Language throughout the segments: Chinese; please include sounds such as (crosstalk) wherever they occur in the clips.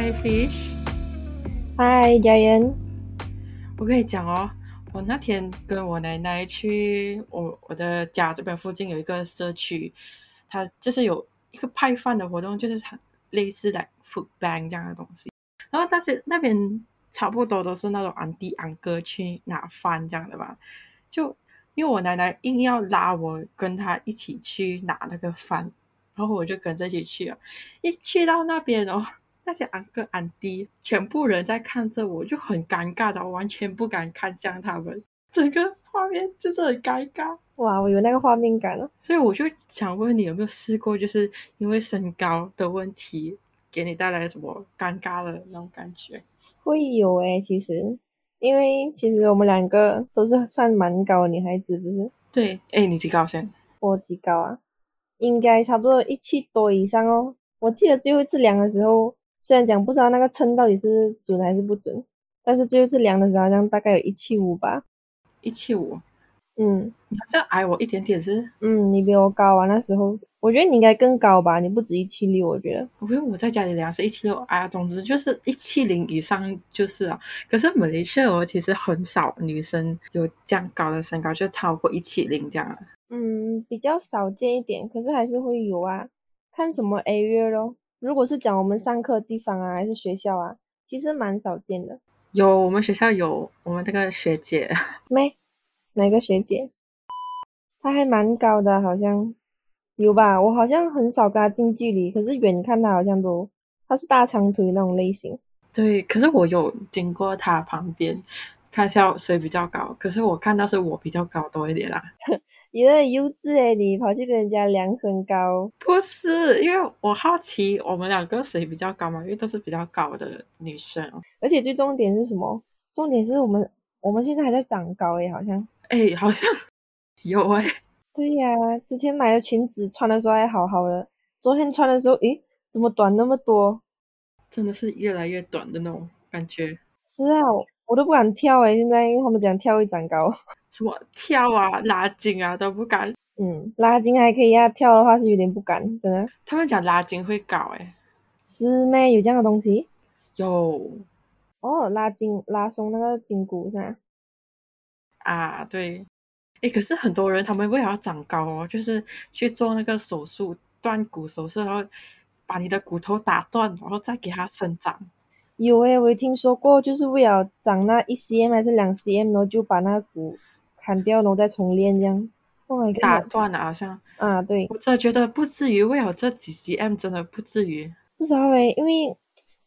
Hi Fish，嗨，家人。我跟你讲哦，我那天跟我奶奶去我我的家这边附近有一个社区，它就是有一个派饭的活动，就是它类似的 food bank 这样的东西。然后但是那边差不多都是那种安迪安哥去拿饭这样的吧，就因为我奶奶硬要拉我跟她一起去拿那个饭，然后我就跟着一起去了。一去到那边哦，那些安哥安迪全部人在看着我，就很尴尬的，我完全不敢看向他们，整个画面就是很尴尬。哇，我有那个画面感了。所以我就想问你，有没有试过，就是因为身高的问题，给你带来什么尴尬的那种感觉？会有诶、其实，因为其实我们两个都是算蛮高的女孩子，不是？对，哎，你几高先？我几高啊？应该差不多一七多以上哦。我记得最后一次量的时候，虽然讲不知道那个称到底是准还是不准，但是最后一次量的时候好像大概有一七五吧。一七五，嗯你好像矮我一点点是？嗯，你比我高啊，那时候我觉得你应该更高吧，你不止一七六，我觉得。我觉得我在家里量是一七六，哎呀，总之就是一七零以上就是啊。可是马来西亚哦，其实很少女生有这样高的身高，就超过一七零这样啊。嗯，比较少见一点，可是还是会有啊。看什么 area 咯。如果是讲我们上课的地方啊，还是学校啊，其实蛮少见的。有我们学校有我们这个学姐，(laughs) 没，哪个学姐？她还蛮高的，好像有吧？我好像很少跟她近距离，可是远看她好像都，她是大长腿那种类型。对，可是我有经过她旁边，看一下谁比较高，可是我看到是我比较高多一点啦。(laughs) 有点幼稚诶，你跑去跟人家量身高。不是，因为我好奇我们两个谁比较高嘛，因为都是比较高的女生。而且最重点是什么？重点是我们我们现在还在长高诶，好像。哎，好像有哎、对呀、之前买的裙子穿的时候还好好的，昨天穿的时候，诶，怎么短那么多？真的是越来越短的那种感觉。是啊，我我都不敢跳诶，现在因为他们讲跳会长高。什么跳啊、拉筋啊都不敢。嗯，拉筋还可以啊，跳的话是有点不敢，真的。他们讲拉筋会搞哎、是咩？有这样的东西？有哦，拉筋拉松那个筋骨是吧？啊，对。哎，可是很多人他们为了要长高哦，就是去做那个手术，断骨手术，然后把你的骨头打断，然后再给它生长。有诶，我也听说过，就是为了长那一 cm 还是两 cm，然后就把那个骨砍掉，然后再重练这样。Oh my 打！断了，好像啊，对，我真的觉得不至于，为了这几 cm 真的不至于。不知道诶，因为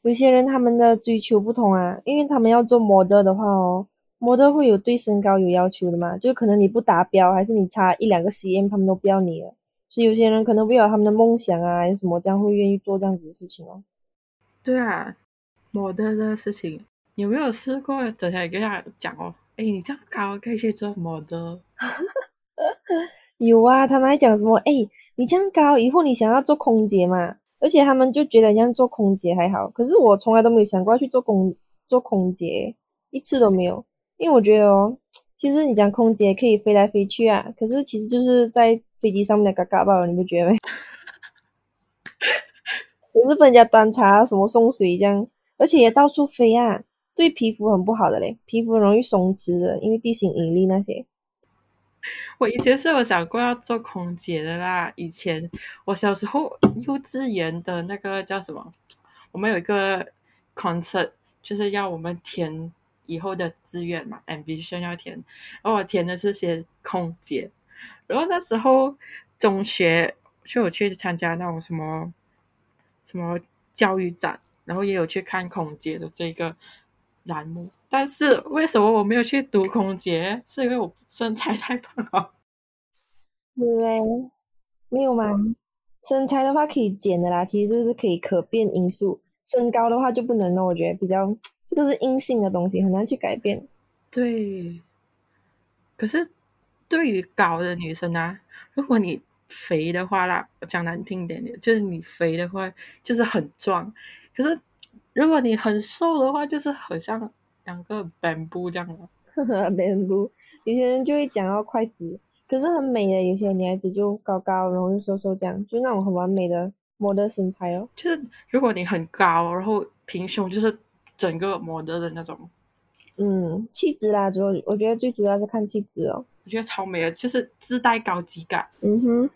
有些人他们的追求不同啊，因为他们要做模特的话哦，模特会有对身高有要求的嘛，就可能你不达标，还是你差一两个 cm，他们都不要你了。所以有些人可能为了他们的梦想啊，还是什么这样，会愿意做这样子的事情哦。对啊，模特这个事情，有没有试过？等下跟他讲哦，哎，你这样高可以去做模特。(laughs) 有啊，他们还讲什么？哎，你这样高，以后你想要做空姐嘛？而且他们就觉得像做空姐还好，可是我从来都没有想过要去做空做空姐，一次都没有。因为我觉得哦，其实你讲空姐可以飞来飞去啊，可是其实就是在飞机上面的嘎嘎罢了，你不觉得吗？(laughs) 总是被人家端茶什么送水这样，而且也到处飞啊，对皮肤很不好的嘞，皮肤容易松弛的，因为地心引力那些。我以前是有想过要做空姐的啦。以前我小时候幼稚园的那个叫什么？我们有一个 concert，就是要我们填以后的志愿嘛，ambition 要填。然后我填的是些空姐。然后那时候中学就有去参加那种什么什么教育展，然后也有去看空姐的这个栏目。但是为什么我没有去读空姐？是因为我身材太胖了。对，没有吗？身材的话可以减的啦，其实这是可以可变因素。身高的话就不能了，我觉得比较这个是硬性的东西，很难去改变。对，可是对于高的女生啊，如果你肥的话啦，我讲难听一点点，就是你肥的话就是很壮，可是如果你很瘦的话，就是很像两个 bamboo 这样的。没不，有些人就会讲到筷子，可是很美的，有些女孩子就高高，然后又瘦瘦这样，就那种很完美的模特身材哦。就是如果你很高，然后平胸，就是整个模特的那种，嗯，气质啦，主要我觉得最主要是看气质哦。我觉得超美的，就是自带高级感。嗯哼，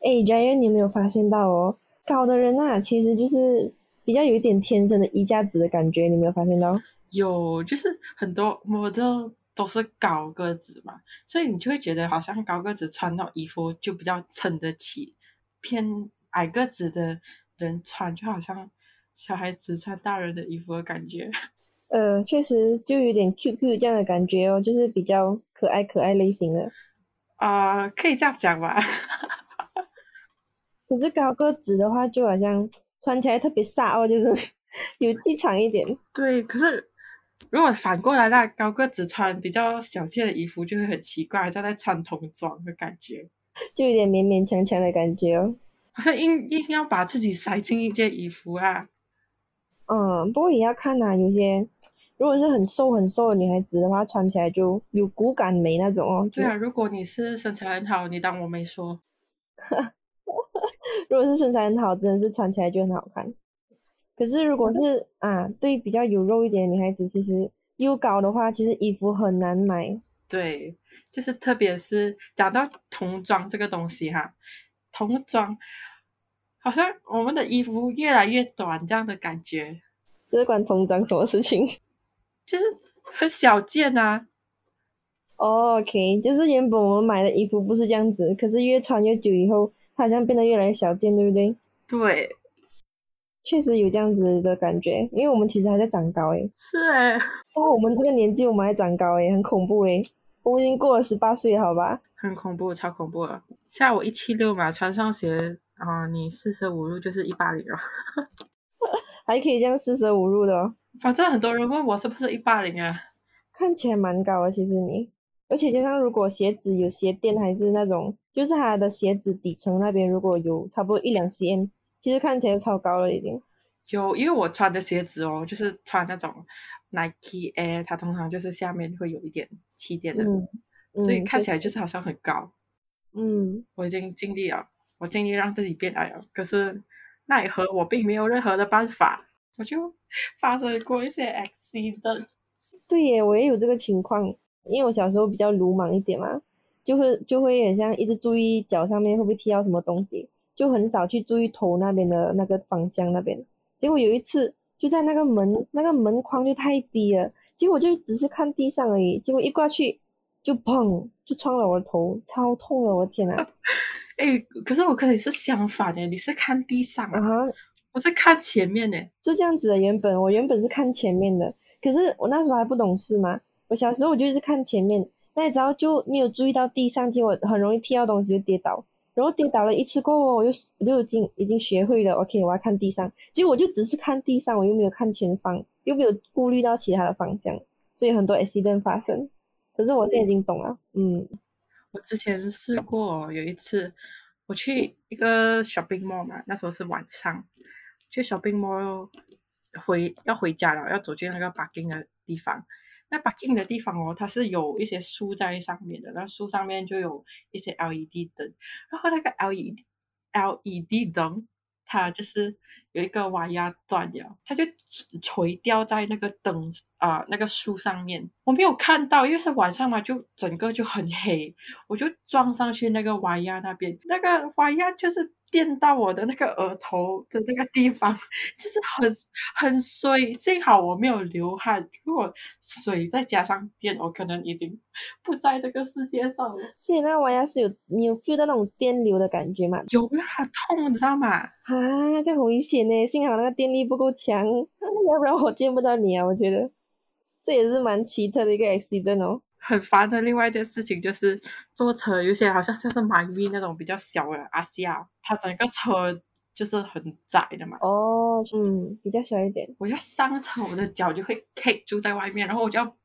哎 j a 你有没有发现到哦？高的人啊，其实就是比较有一点天生的衣架子的感觉，你没有发现到？有，就是很多模特都是高个子嘛，所以你就会觉得好像高个子穿到衣服就比较撑得起，偏矮个子的人穿就好像小孩子穿大人的衣服的感觉。(laughs) 呃，确实就有点 Q Q 这样的感觉哦，就是比较可爱可爱类型的。啊，可以这样讲吧。(laughs) 可是高个子的话，就好像穿起来特别飒哦，就是 (laughs) 有气场一点。对，可是如果反过来，那高个子穿比较小件的衣服，就会很奇怪，像在穿童装的感觉，就有点勉勉强强的感觉哦，好像硬硬要把自己塞进一件衣服啊。嗯，不过也要看呐，有些如果是很瘦很瘦的女孩子的话，穿起来就有骨感美那种哦。对啊，如果你是身材很好，你当我没说。(laughs) (laughs) 如果是身材很好，真的是穿起来就很好看。可是如果是啊，对比较有肉一点的女孩子，其实又高的话，其实衣服很难买。对，就是特别是讲到童装这个东西哈，童装好像我们的衣服越来越短这样的感觉。这关童装什么事情？(laughs) 就是很小件啊。OK，就是原本我们买的衣服不是这样子，可是越穿越久以后。好像变得越来越小件，对不对？对，确实有这样子的感觉，因为我们其实还在长高诶。是诶，哦，我们这个年纪我们还长高诶，很恐怖诶。我们已经过了十八岁，好吧？很恐怖，超恐怖了。像我一七六嘛，穿上鞋啊，你四舍五入就是一八零了。(laughs) 还可以这样四舍五入的。哦反正很多人问我是不是一八零啊？看起来蛮高的，其实你。而且加上如果鞋子有鞋垫，还是那种。就是它的鞋子底层那边如果有差不多一两 cm，其实看起来就超高了已经。有，因为我穿的鞋子哦，就是穿那种 Nike Air，它通常就是下面会有一点气垫的，所以看起来就是好像很高。嗯，我已经尽力了，我尽力让自己变矮了，可是奈何我并没有任何的办法，我就发生过一些 accident。对耶，我也有这个情况，因为我小时候比较鲁莽一点嘛。就会就会很像一直注意脚上面会不会踢到什么东西，就很少去注意头那边的那个方向那边。结果有一次就在那个门那个门框就太低了，结果就只是看地上而已，结果一挂去就砰就撞了我的头，超痛了，我的天呐！(laughs) 哎，可是我跟你是相反的，你是看地上啊，我在看前面呢，是这样子的。原本我原本是看前面的，可是我那时候还不懂事嘛，我小时候我就一直看前面。那时候就没有注意到地上，结果很容易踢到东西就跌倒，然后跌倒了一次过后，我就我就已经已经学会了。OK，我要看地上，结果我就只是看地上，我又没有看前方，又没有顾虑到其他的方向，所以很多 accident 发生。可是我现在已经懂了，嗯，我之前试过有一次，我去一个 shopping mall 嘛，那时候是晚上，去 shopping mall 回要回家了，要走进那个 parking 的地方。那把近的地方哦，它是有一些树在上面的，那树上面就有一些 LED 灯，然后那个 LED LED 灯，它就是有一个瓦牙断掉，它就垂吊在那个灯啊那个树上面，我没有看到，因为是晚上嘛，就整个就很黑，我就撞上去那个瓦牙那边，那个瓦牙就是。电到我的那个额头的那个地方，就是很很水。幸好我没有流汗，如果水再加上电，我可能已经不在这个世界上了。所以那玩意是有你有 feel 到那种电流的感觉吗？有啦，痛，你知道吗？啊，这很危险呢。幸好那个电力不够强，(laughs) 要不然我见不到你啊。我觉得这也是蛮奇特的一个 accident 哦。很烦的另外一件事情就是坐车，有些好像像是马咪那种比较小的阿西亚，它整个车就是很窄的嘛。哦，嗯，比较小一点。我要上车，我的脚就会 kick 住在外面，然后我就要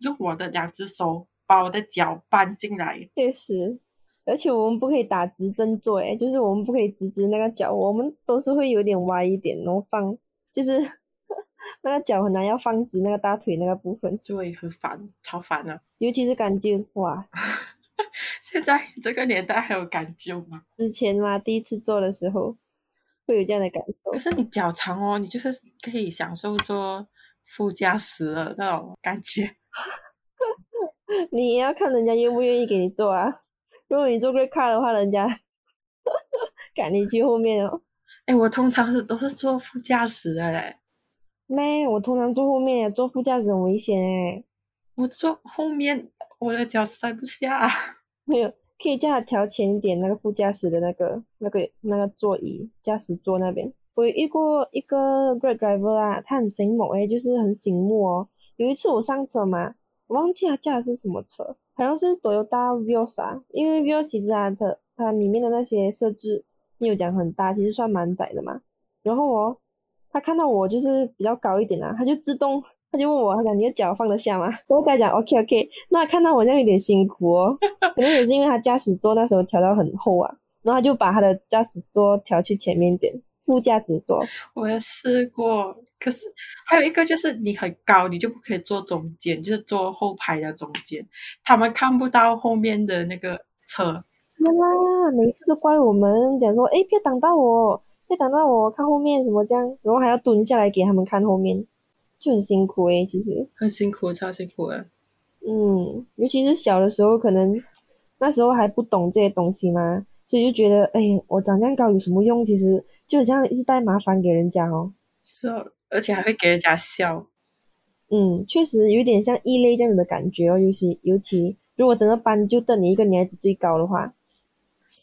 用我的两只手把我的脚搬进来。确实，而且我们不可以打直针坐，哎，就是我们不可以直直那个脚，我们都是会有点歪一点，然后放就是。那个脚很难要放直，那个大腿那个部分，所以很烦，超烦了。尤其是感觉哇，(laughs) 现在这个年代还有感觉吗？之前嘛，第一次做的时候，会有这样的感受可。是你脚长哦，你就是可以享受做副驾驶的那种感觉。(laughs) 你也要看人家愿不愿意给你做啊。如果你坐 Great Car 的话，人家 (laughs) 赶你去后面哦。哎，我通常是都是坐副驾驶的嘞，妹，我通常坐后面，坐副驾驶很危险哎。我坐后面，我的脚塞不下。(laughs) 没有，可以叫他调前一点，那个副驾驶的那个、那个、那个座椅，驾驶座那边。我遇过一个 Great Driver 啊，他很醒目诶，就是很醒目哦。有一次我上车嘛，我忘记他驾的是什么车，好像是 Toyota Vios 啊，因为 Vios 其实它的它里面的那些设置没有讲很大，其实算蛮窄的嘛。然后哦，他看到我就是比较高一点啊，他就自动。他就问我，他讲你的脚放得下吗？我跟他讲 OK OK。那看到我这样有点辛苦哦，可能也是因为他驾驶座那时候调到很厚啊，然后他就把他的驾驶座调去前面点，副驾驶座。我也试过，可是还有一个就是你很高，你就不可以坐中间，就是坐后排的中间，他们看不到后面的那个车。是啦，每次都怪我们讲说，哎，别挡到我，别挡到我，看后面什么这样，然后还要蹲下来给他们看后面。就很辛苦诶，其实很辛苦，超辛苦的。嗯，尤其是小的时候，可能那时候还不懂这些东西嘛，所以就觉得，哎，我长这样高有什么用？其实就这样一直带麻烦给人家哦。是哦，而且还会给人家笑。嗯，确实有点像异类这样子的感觉哦。尤其尤其如果整个班就瞪你一个女孩子最高的话，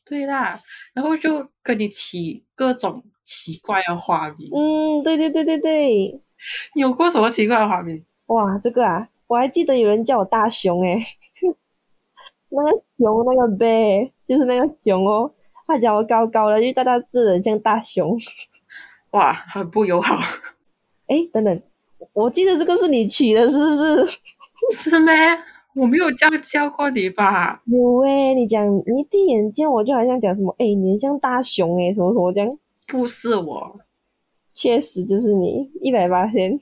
对啦，然后就跟你起各种奇怪的花名。嗯，对对对对对。你有过什么奇怪的画面？哇，这个啊，我还记得有人叫我大熊诶，(laughs) 那个熊那个呗，就是那个熊哦，他叫我高高的，就大大只的像大熊，(laughs) 哇，很不友好。哎，等等，我记得这个是你取的，是不是？(laughs) 是咩？我没有这样叫过你吧？有诶，你讲你第一眼见我就好像讲什么，哎，你像大熊诶，什么什么这样？不是我。确实就是你一百八千，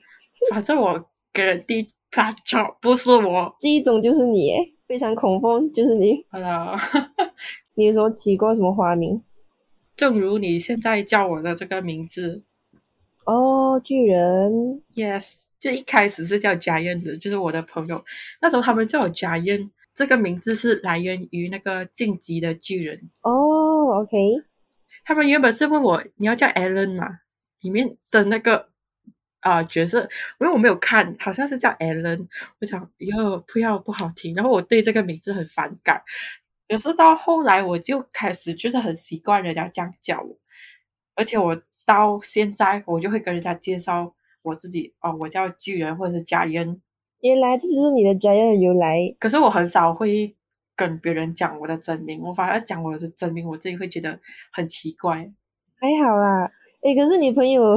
反正我给人第他找不是我，这一种就是你，非常恐怖，就是你。Hello，(laughs) 你说起过什么花名？正如你现在叫我的这个名字。哦，巨人。Yes，就一开始是叫家燕的，就是我的朋友。那时候他们叫我家燕，这个名字是来源于那个晋级的巨人。哦，OK。他们原本是问我你要叫 Allen 嘛？里面的那个啊角色，因为我没有看，好像是叫 Allen，我讲哟不要不好听，然后我对这个名字很反感。可是到后来我就开始就是很习惯人家这样叫我，而且我到现在我就会跟人家介绍我自己哦，我叫巨人或者是佳恩。原来这是你的佳恩的由来。可是我很少会跟别人讲我的真名，我反而讲我的真名，我自己会觉得很奇怪。还好啦。诶，可是你朋友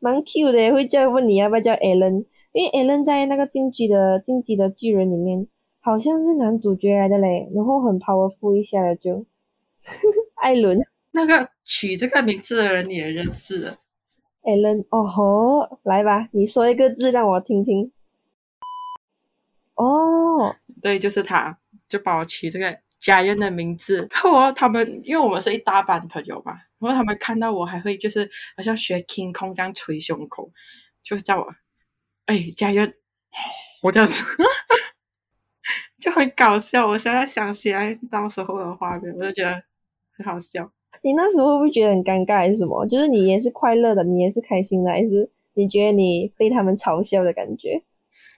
蛮 cute 的，会叫问你要不要叫 Allen，因为 Allen 在那个进击的进击的巨人里面好像是男主角来的嘞，然后很 powerful 一下的就 (laughs) 艾伦。那个取这个名字的人你也认识？Allen，哦吼，来吧，你说一个字让我听听。哦，对，就是他，就把我取这个。家人的名字，然后他们因为我们是一大班朋友嘛，然后他们看到我还会就是好像学 King Kong 这样捶胸口，就叫我哎家人，我这样子 (laughs) 就很搞笑。我现在想起来当时候的画面，我就觉得很好笑。(laughs) 你那时候会不会觉得很尴尬还是什么？就是你也是快乐的，你也是开心的，还是你觉得你被他们嘲笑的感觉？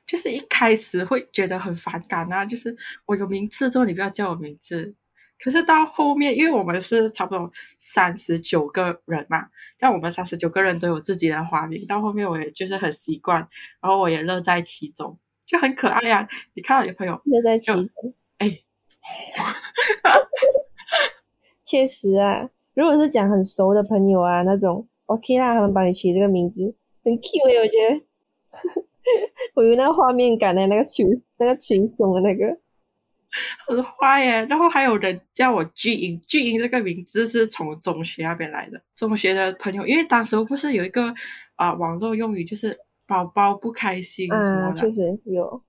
就是一开始会觉得很反感啊，就是我有名字之后你不要叫我名字。可是到后面，因为我们是差不多三十九个人嘛，像我们三十九个人都有自己的花名，到后面我也就是很习惯，然后我也乐在其中，就很可爱呀。你看到你朋友乐在其中，哎，(laughs) 确实啊，如果是讲很熟的朋友啊那种，OK 啦，他们帮你取这个名字很 cute，我觉得。(laughs) 我有那个画面感的那个群，那个群中的那个 (laughs) 很坏耶。然后还有人叫我巨婴，巨婴这个名字是从中学那边来的。中学的朋友，因为当时不是有一个啊网络用语，就是宝宝不开心什么的，确实有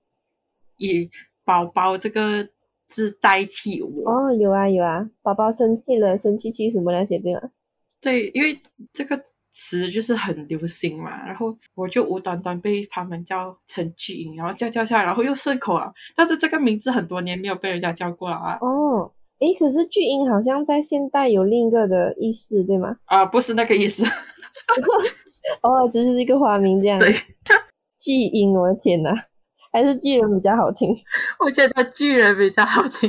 以宝宝这个字代替我。哦，有啊有啊，宝宝生气了，生气气什么那些对吗？对，因为这个词就是很流行嘛，然后我就无端端被他们叫成巨婴，然后叫叫下来，然后又顺口啊。但是这个名字很多年没有被人家叫过了啊。哦，诶，可是巨婴好像在现代有另一个的意思，对吗？啊，不是那个意思。(laughs) 哦，只是一个花名这样。对，(laughs) 巨婴，我的天哪，还是巨人比较好听。(laughs) 我觉得巨人比较好听，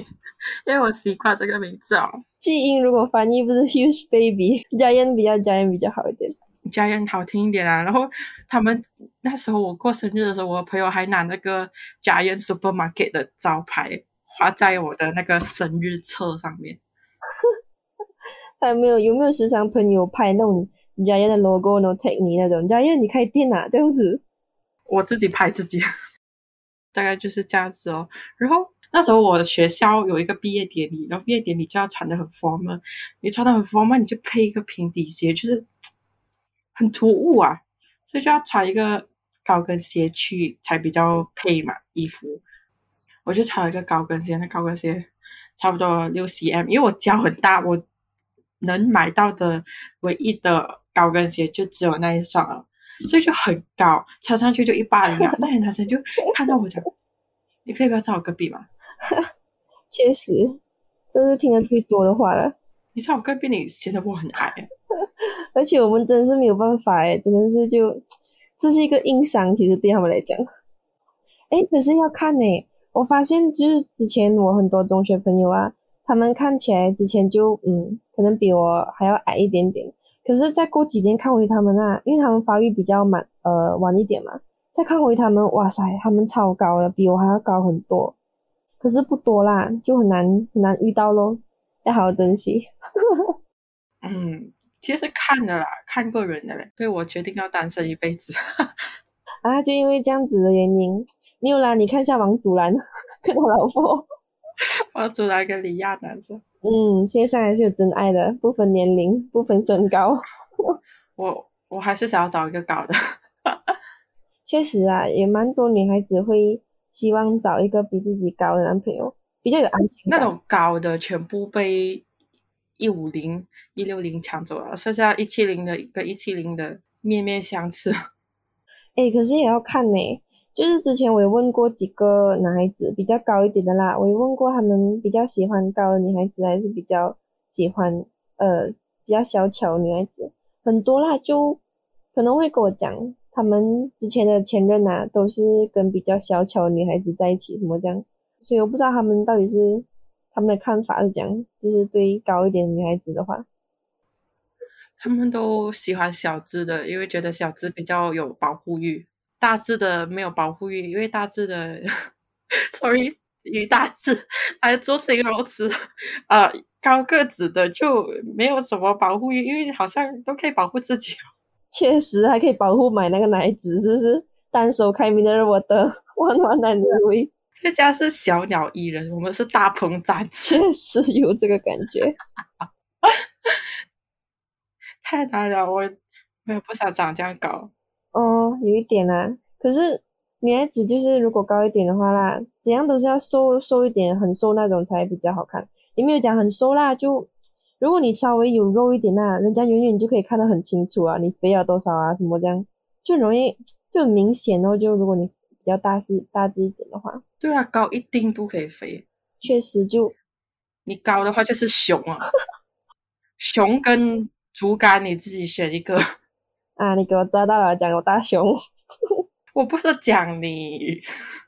因为我习惯这个名字哦。巨婴如果翻译不是 huge baby，giant (laughs) 比较 giant 比较好一点。Giant 好听一点啊。然后他们那时候我过生日的时候，我朋友还拿那个 Giant Supermarket 的招牌画在我的那个生日册上面。(laughs) 还有没有有没有时常朋友拍那种 giant 的 logo，然后 tag 你那种 giant 你开店啊这样子？我自己拍自己，大概就是这样子哦。然后那时候我的学校有一个毕业典礼，然后毕业典礼就要穿的很 formal，你穿的很 formal，你就配一个平底鞋，就是很突兀啊，所以就要穿一个高跟鞋去才比较配嘛衣服。我就穿了一个高跟鞋，那高跟鞋差不多六 cm，因为我脚很大，我能买到的唯一的高跟鞋就只有那一双了。所以就很高，穿上去就一八零啊。那些男生就 (laughs) 看到我讲：“你可以不要在我隔壁吗 (laughs) 确实，这是听得最多的话了。？”你在我隔壁，你显得我很矮。(laughs) 而且我们真是没有办法哎，真的是就这是一个硬伤，其实对他们来讲。哎，可是要看呢，我发现就是之前我很多中学朋友啊，他们看起来之前就嗯，可能比我还要矮一点点。可是再过几天看回他们啊，因为他们发育比较晚，呃晚一点嘛，再看回他们，哇塞，他们超高了，比我还要高很多。可是不多啦，就很难很难遇到咯，要好好珍惜。(laughs) 嗯，其实看的啦，看个人的嘞，所以我决定要单身一辈子。(laughs) 啊，就因为这样子的原因，没有啦，你看一下王祖蓝 (laughs) 跟他老婆，王祖蓝跟李亚男生。嗯，线上还是有真爱的，不分年龄，不分身高。(laughs) 我我还是想要找一个高的。(laughs) 确实啊，也蛮多女孩子会希望找一个比自己高的男朋友，比较有安全感。那种高的全部被一五零、一六零抢走了，剩下一七零的跟一七零的面面相觑。哎，可是也要看呢。就是之前我有问过几个男孩子，比较高一点的啦，我有问过他们比较喜欢高的女孩子，还是比较喜欢呃比较小巧的女孩子，很多啦，就可能会跟我讲，他们之前的前任啊，都是跟比较小巧女孩子在一起，什么这样，所以我不知道他们到底是他们的看法是怎样，就是对高一点女孩子的话，他们都喜欢小资的，因为觉得小资比较有保护欲。大致的没有保护欲，因为大致的，sorry，与大致来做形容词，呃，高个子的就没有什么保护欲，因为好像都可以保护自己。确实还可以保护买那个奶子，是不是？单手开明的我的万万难为，人 (laughs) 家是小鸟依人，我们是大鹏展翅，确实有这个感觉。(laughs) 太难了，我我也不想长这样高。哦，有一点啦。可是女孩子就是如果高一点的话啦，怎样都是要瘦瘦一点，很瘦那种才比较好看。也没有讲很瘦啦，就如果你稍微有肉一点啦，人家远远就可以看得很清楚啊，你肥了多少啊，什么这样就容易就很明显哦。就如果你比较大是大只一点的话，对啊，高一定不可以肥。确实就你高的话就是熊啊，(laughs) 熊跟竹竿你自己选一个。啊，你给我抓到了，讲我大熊。(laughs) 我不是讲你，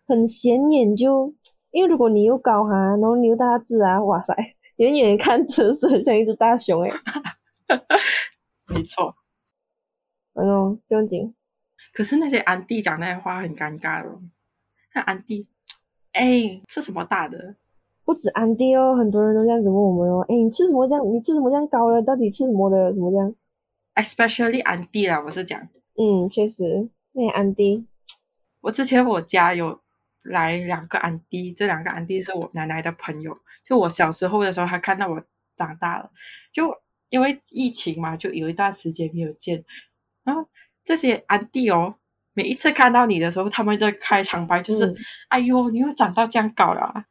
很显眼就，因为如果你又高哈，然后你又大只啊，哇塞，远远看着是像一只大熊诶。(laughs) 没错。哎呦，不用紧。可是那些安迪讲那些话很尴尬哦。那安迪，哎，吃什么大的？不止安迪哦，很多人都这样子问我们哦。哎，你吃什么这样？你吃什么这样高了？到底吃什么的？什么这样？Especially 安迪啦，我是讲，嗯，确实，那安迪，我之前我家有来两个安迪，这两个安迪是我奶奶的朋友，就我小时候的时候，她看到我长大了，就因为疫情嘛，就有一段时间没有见，然后这些安迪哦，每一次看到你的时候，他们的开场白就是，嗯哎呦，你又长到这样高了、啊，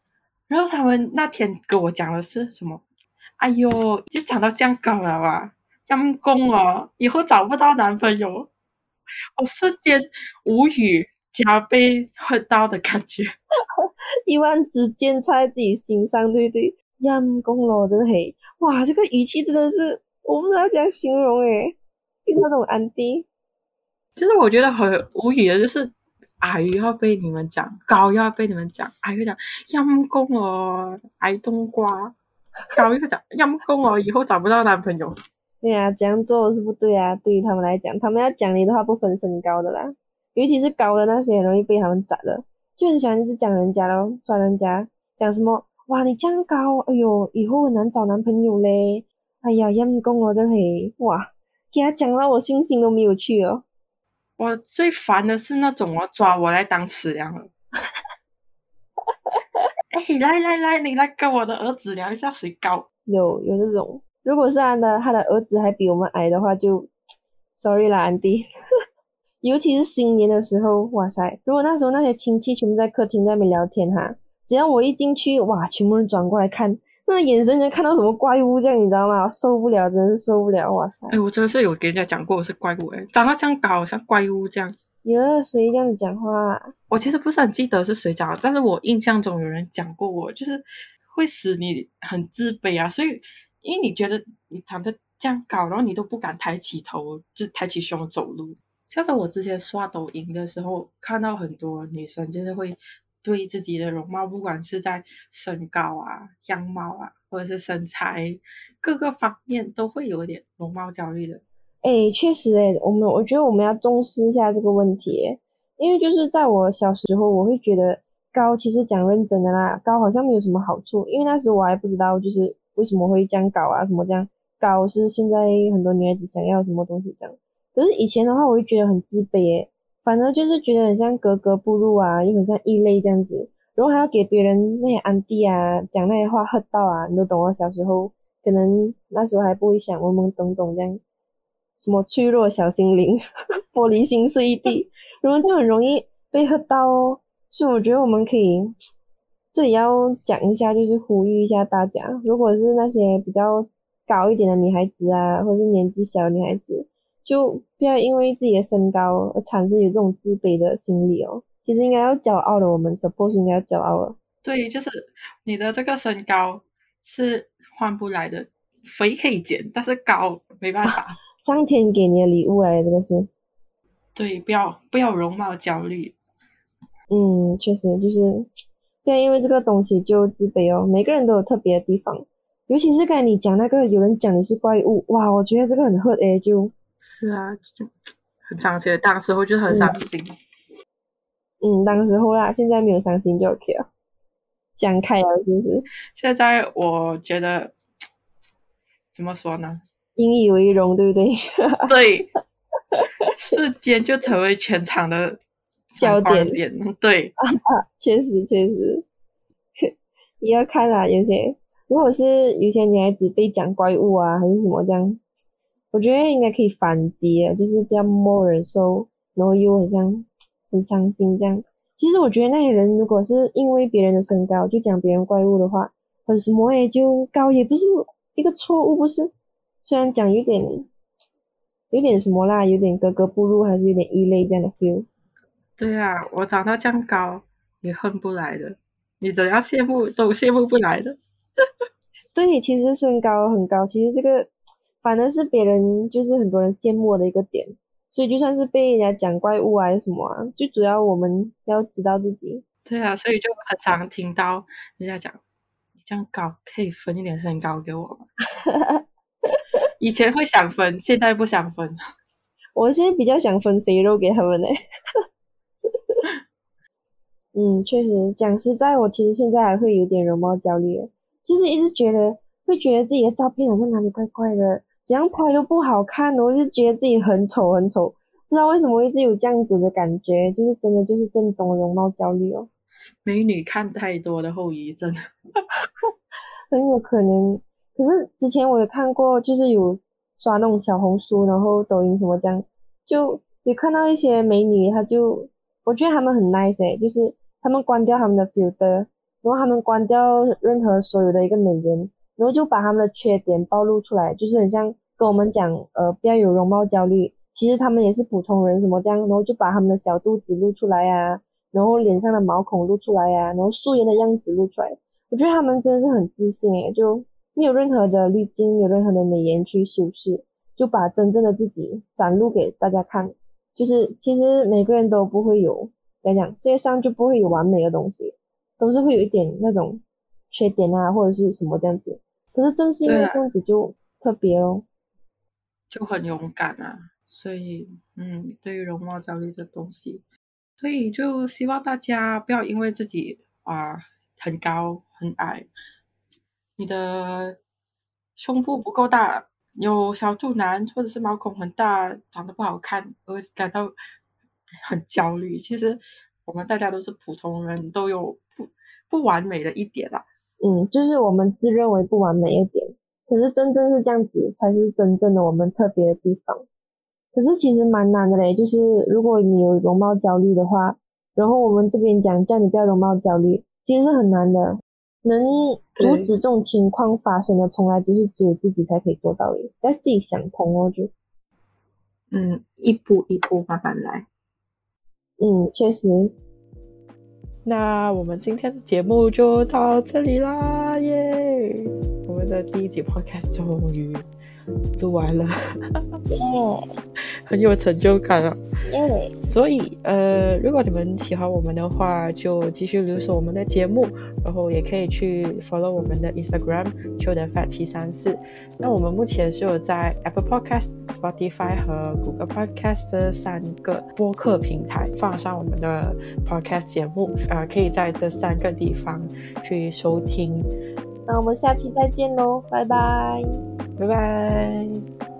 然后他们那天跟我讲的是什么？哎呦，就长到这样高了吧？阴公哦，以后找不到男朋友，我瞬间无语，加倍恨到的感觉。(laughs) 一万支箭插在自己心上，对不对？阴公咯，真的嘿，哇，这个语气真的是，我不知道怎样形容诶，遇到那种安迪，就是我觉得很无语的，就是矮要被你们讲，高要被你们讲，矮要讲阴公哦，矮冬瓜，高又讲阴公哦，以后找不到男朋友。对啊，这样做是不对啊，对于他们来讲，他们要讲你的话不分身高的啦，尤其是高的那些，容易被他们宰了。就很喜欢一直讲人家咯，抓人家讲什么哇，你这样高，哎哟，以后很难找男朋友嘞。哎呀，阴公哦，真的哇，给他讲到我信心都没有去哦。我最烦的是那种我抓我来当尺量了。(laughs) 哎，来来来，你来跟我的儿子量一下谁高。有有这种，如果是他的他的儿子还比我们矮的话，就 (tsk) sorry 啦，安迪。(laughs) 尤其是新年的时候，哇塞！如果那时候那些亲戚全部在客厅在那边聊天哈，只要我一进去，哇，全部人转过来看，那眼神能看到什么怪物这样，你知道吗？受不了，真是受不了，哇塞！哎，我真的是有给人家讲过我是怪物，哎，长得像高，像怪物这样。有谁这样子讲话？我其实不是很记得是谁讲的，但是我印象中有人讲过我，就是会使你很自卑啊。所以，因为你觉得你长得这样高，然后你都不敢抬起头，就抬起胸走路。像是我之前刷抖音的时候，看到很多女生就是会对自己的容貌，不管是在身高啊、样貌啊，或者是身材各个方面，都会有点容貌焦虑的。哎，确实哎，我们我觉得我们要重视一下这个问题，因为就是在我小时候，我会觉得高其实讲认真的啦，高好像没有什么好处，因为那时候我还不知道就是为什么会这样搞啊，什么这样搞？是现在很多女孩子想要什么东西这样。可是以前的话，我就觉得很自卑诶，反而就是觉得很像格格不入啊，又很像异类这样子，然后还要给别人那些安迪啊讲那些话喝到啊，你都懂我小时候可能那时候还不会想懵懵懂懂这样，什么脆弱小心灵，玻璃心碎一地，然后就很容易被喝到哦。所以我觉得我们可以这里要讲一下，就是呼吁一下大家，如果是那些比较高一点的女孩子啊，或者是年纪小的女孩子。就不要因为自己的身高而产生有这种自卑的心理哦。其实应该要骄傲的，我们 suppose 应该要骄傲了。对，就是你的这个身高是换不来的，肥可以减，但是高没办法。(laughs) 上天给你的礼物哎，这个是。对，不要不要容貌焦虑。嗯，确实就是不要因为这个东西就自卑哦。每个人都有特别的地方，尤其是刚才你讲那个有人讲你是怪物，哇，我觉得这个很 hurt 哎，就。是啊，就很伤心。当时候就很伤心。嗯，当时候啦，现在没有伤心就 OK 了，讲开了就是。现在我觉得怎么说呢？引以为荣，对不对？(laughs) 对，(laughs) 瞬间就成为全场的焦点。对，(laughs) 确实确实。(laughs) 也要看啦，有些如果是有些女孩子被讲怪物啊，还是什么这样。我觉得应该可以反击啊，就是不要默忍受，然后又很像很伤心这样。其实我觉得那些人如果是因为别人的身高就讲别人怪物的话，很什么也，就高也不是一个错误，不是？虽然讲有点有点什么啦，有点格格不入，还是有点异类这样的 feel。对啊，我长到这样高也恨不来的，你怎样羡慕都羡慕不来的。(laughs) 对，其实身高很高，其实这个。反正是别人就是很多人羡慕的一个点，所以就算是被人家讲怪物啊什么啊，最主要我们要知道自己。对啊，所以就很常听到人家讲，你这样高可以分一点身高给我吗？(laughs) 以前会想分，现在不想分。(laughs) 我现在比较想分肥肉给他们呢。嗯，确实讲实在，我其实现在还会有点容貌焦虑，就是一直觉得会觉得自己的照片好像哪里怪怪的。怎样拍都不好看，我就觉得自己很丑很丑，不知道为什么一直有这样子的感觉，就是真的就是正宗容貌焦虑哦。美女看太多的后遗症，(laughs) 很有可能。可是之前我有看过，就是有刷那种小红书，然后抖音什么这样，就有看到一些美女，她就我觉得她们很 nice，就是他们关掉他们的 filter，然后他们关掉任何所有的一个美颜。然后就把他们的缺点暴露出来，就是很像跟我们讲，呃，不要有容貌焦虑。其实他们也是普通人，什么这样，然后就把他们的小肚子露出来呀，然后脸上的毛孔露出来呀，然后素颜的样子露出来。我觉得他们真的是很自信诶，就没有任何的滤镜，有任何的美颜去修饰，就把真正的自己展露给大家看。就是其实每个人都不会有，来讲世界上就不会有完美的东西，都是会有一点那种缺点啊，或者是什么这样子。可是正是因为这样子就特别哦，就很勇敢啊。所以，嗯，对于容貌焦虑的东西，所以就希望大家不要因为自己啊很高很矮，你的胸部不够大，有小肚腩或者是毛孔很大，长得不好看而感到很焦虑。其实我们大家都是普通人，都有不不完美的一点啦。嗯，就是我们自认为不完美一点，可是真正是这样子，才是真正的我们特别的地方。可是其实蛮难的嘞，就是如果你有容貌焦虑的话，然后我们这边讲叫你不要容貌焦虑，其实是很难的。能阻止这种情况发生的，从来就是只有自己才可以做到的，要自己想通哦，就嗯，一步一步慢慢来。嗯，确实。那我们今天的节目就到这里啦，耶！我们的第一集 podcast 终于。录完了，(laughs) 很有成就感啊！所以，呃，如果你们喜欢我们的话，就继续留守我们的节目，然后也可以去 follow 我们的 Instagram 秋的 fat 七三四。那我们目前是有在 Apple Podcast、Spotify 和 Google Podcast 这三个播客平台放上我们的 podcast 节目，呃，可以在这三个地方去收听。那我们下期再见喽，拜拜。拜拜。